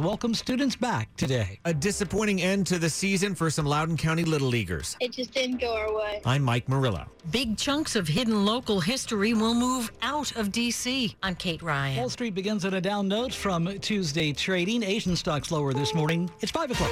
Welcome students back today. A disappointing end to the season for some Loudoun County Little Leaguers. It just didn't go our way. I'm Mike Murillo. Big chunks of hidden local history will move out of D.C. I'm Kate Ryan. Wall Street begins on a down note from Tuesday trading. Asian stocks lower this morning. It's 5 o'clock.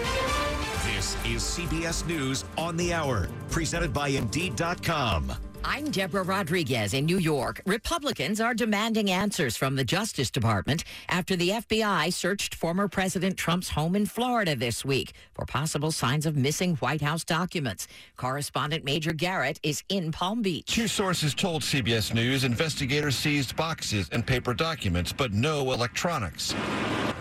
This is CBS News on the Hour, presented by Indeed.com. I'm Deborah Rodriguez in New York. Republicans are demanding answers from the Justice Department after the FBI searched former President Trump's home in Florida this week for possible signs of missing White House documents. Correspondent Major Garrett is in Palm Beach. Two sources told CBS News investigators seized boxes and paper documents, but no electronics.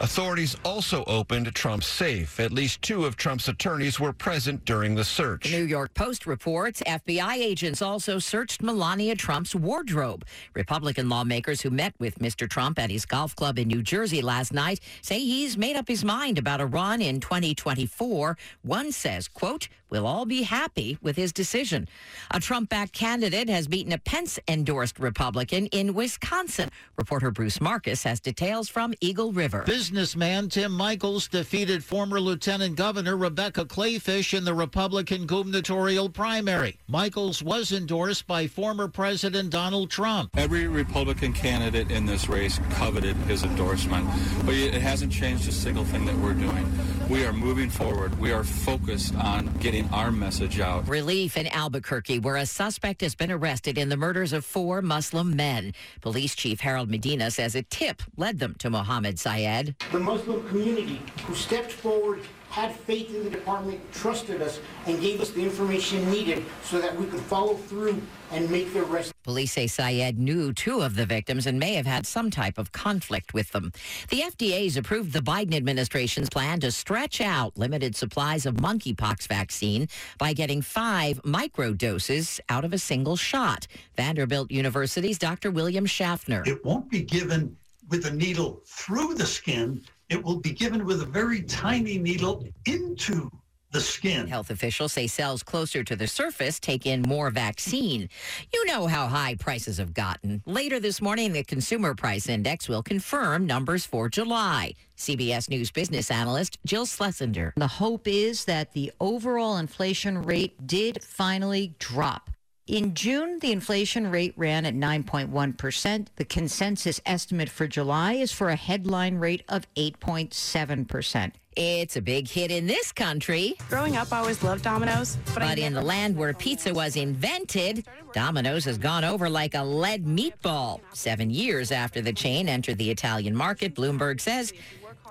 Authorities also opened Trump's safe. At least two of Trump's attorneys were present during the search. The New York Post reports FBI agents also searched Melania Trump's wardrobe. Republican lawmakers who met with Mr. Trump at his golf club in New Jersey last night say he's made up his mind about a run in 2024. One says, quote, we'll all be happy with his decision. A Trump-backed candidate has beaten a Pence-endorsed Republican in Wisconsin. Reporter Bruce Marcus has details from Eagle River. Businessman Tim Michels defeated former Lieutenant Governor Rebecca Kleefisch in the Republican gubernatorial primary. Michels was endorsed by former President Donald Trump. Every Republican candidate in this race coveted his endorsement, but it hasn't changed a single thing that we're doing. We are moving forward. We are focused on getting our message out. Relief in Albuquerque, where a suspect has been arrested in the murders of four Muslim men. Police Chief Harold Medina says a tip led them to Mohammed Syed. The Muslim community who stepped forward, had faith in the department, trusted us, and gave us the information needed so that we could follow through and make the arrest. Police say Syed knew two of the victims and may have had some type of conflict with them. The FDA's approved the Biden administration's plan to stretch out limited supplies of monkeypox vaccine by getting five micro doses out of a single shot. Vanderbilt University's Dr. William Schaffner. It won't be given with a needle through the skin. It will be given with a very tiny needle into the skin. Health officials say cells closer to the surface take in more vaccine. You know how high prices have gotten. Later this morning, the Consumer Price Index will confirm numbers for July. CBS News business analyst Jill Schlesinger. The hope is that the overall inflation rate did finally drop. In June, the inflation rate ran at 9.1%. The consensus estimate for July is for a headline rate of 8.7%. It's a big hit in this country. Growing up, I always loved Domino's. But, but in the land where pizza was invented, Domino's has gone over like a lead meatball. Seven years after the chain entered the Italian market, Bloomberg says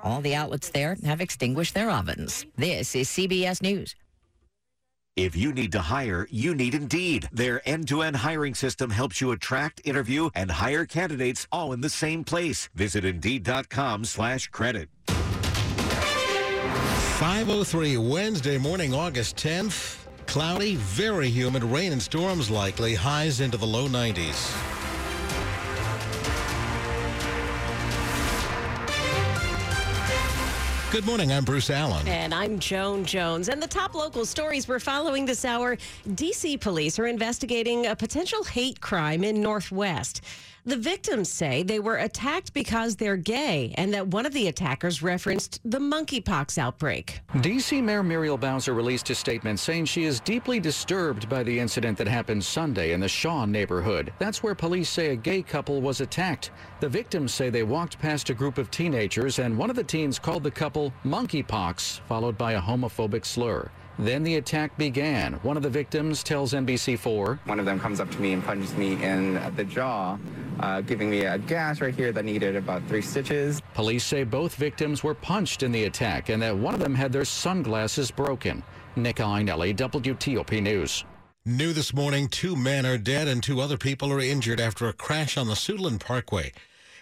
all the outlets there have extinguished their ovens. This is CBS News. If you need to hire, you need Indeed. Their end-to-end hiring system helps you attract, interview, and hire candidates all in the same place. Visit Indeed.com slash credit. 503 Wednesday morning, August 10th. Cloudy, very humid, rain and storms likely, highs into the low 90s. Good morning. I'm Bruce Allen. And I'm Joan Jones. And the top local stories we're following this hour D.C. police are investigating a potential hate crime in Northwest. The victims say they were attacked because they're gay and that one of the attackers referenced the monkeypox outbreak. D.C. Mayor Muriel Bowser released a statement saying she is deeply disturbed by the incident that happened Sunday in the Shaw neighborhood. That's where police say a gay couple was attacked. The victims say they walked past a group of teenagers and one of the teens called the couple monkeypox, followed by a homophobic slur. Then the attack began. One of the victims tells NBC4. One of them comes up to me and punches me in the jaw, uh, giving me a gash right here that needed about three stitches. Police say both victims were punched in the attack and that one of them had their sunglasses broken. Nick Iannelli, WTOP News. New this morning, two men are dead and two other people are injured after a crash on the Suitland Parkway.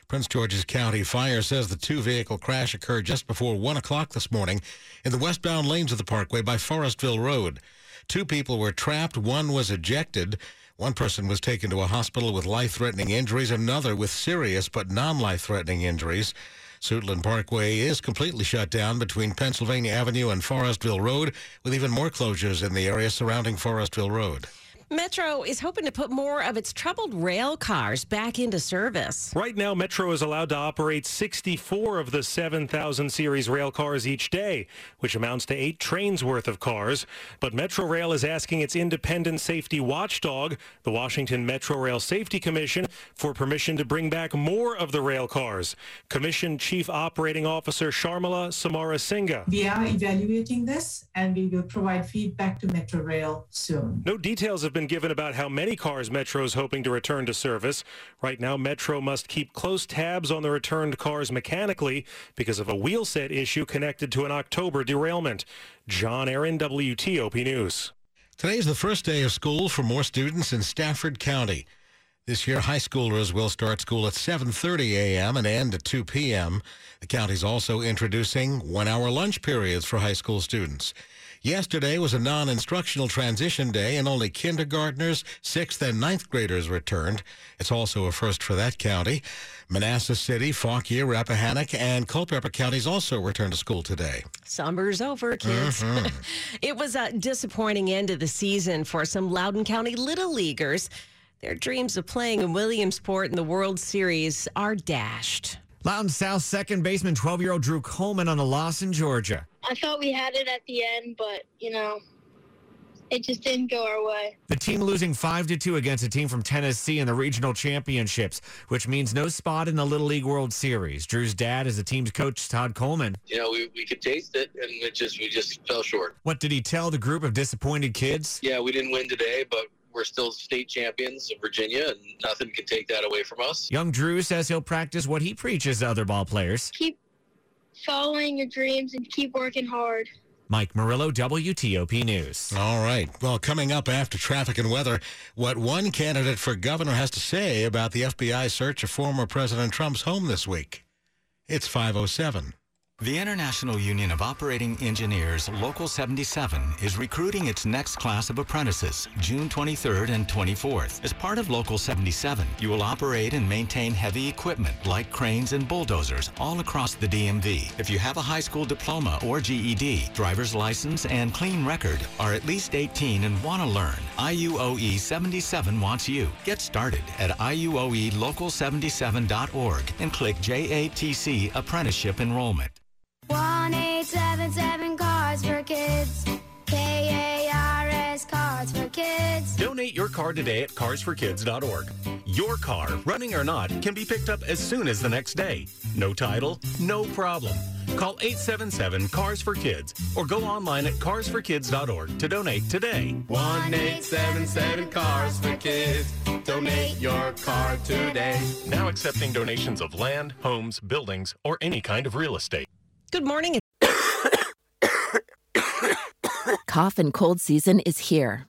Prince George's County Fire says the two vehicle crash occurred just before 1 o'clock this morning in the westbound lanes of the parkway by Forestville Road. Two people were trapped, one was ejected. One person was taken to a hospital with life threatening injuries, another with serious but non life threatening injuries. Suitland Parkway is completely shut down between Pennsylvania Avenue and Forestville Road, with even more closures in the area surrounding Forestville Road. Metro is hoping to put more of its troubled rail cars back into service. Right now, Metro is allowed to operate 64 of the 7,000 series rail cars each day, which amounts to eight trains worth of cars. But Metro Rail is asking its independent safety watchdog, the Washington Metro Rail Safety Commission, for permission to bring back more of the rail cars. Commission Chief Operating Officer Sharmila Samarasinghe. We are evaluating this and we will provide feedback to Metro Rail soon. No details have been given about how many cars Metro is hoping to return to service. Right now, Metro must keep close tabs on the returned cars mechanically because of a wheel set issue connected to an October derailment. John Aaron, WTOP News. Today is the first day of school for more students in Stafford County. This year, high schoolers will start school at 7:30 a.m. and end at 2 p.m. The county's also introducing one-hour lunch periods for high school students. Yesterday was a non-instructional transition day, and only kindergartners, sixth and ninth graders returned. It's also a first for that county. Manassas City, Fauquier, Rappahannock, and Culpeper counties also returned to school today. Summer's over, kids. Mhm. it was a disappointing end of the season for some Loudoun County Little Leaguers. Their dreams of playing in Williamsport in the World Series are dashed. Loudoun South second baseman 12 year old Drew Coleman on a loss in Georgia. I thought we had it at the end, but you know, it just didn't go our way. The team losing 5 to 2 against a team from Tennessee in the regional championships, which means no spot in the Little League World Series. Drew's dad is the team's coach, Todd Coleman. You know, we, we could taste it, and it just we just fell short. What did he tell the group of disappointed kids? Yeah, we didn't win today, but we're still state champions of Virginia, and nothing can take that away from us. Young Drew says he'll practice what he preaches to other ball players. Keep following your dreams and keep working hard. Mike Murillo, WTOP News. All right. Well, coming up after traffic and weather, what one candidate for governor has to say about the FBI search of former President Trump's home this week. It's 507. The International Union of Operating Engineers Local 77 is recruiting its next class of apprentices June 23rd and 24th. As part of Local 77, you will operate and maintain heavy equipment like cranes and bulldozers all across the DMV. If you have a high school diploma or GED, driver's license, and clean record, are at least 18 and want to learn, IUOE 77 wants you. Get started at E IUOElocal77.org and click JATC Apprenticeship Enrollment. Donate your car today at carsforkids.org. Your car, running or not, can be picked up as soon as the next day. No title, no problem. Call 877 Cars for Kids or go online at carsforkids.org to donate today. 1 877 Cars for Kids. Donate your car today. Now accepting donations of land, homes, buildings, or any kind of real estate. Good morning. Cough and cold season is here.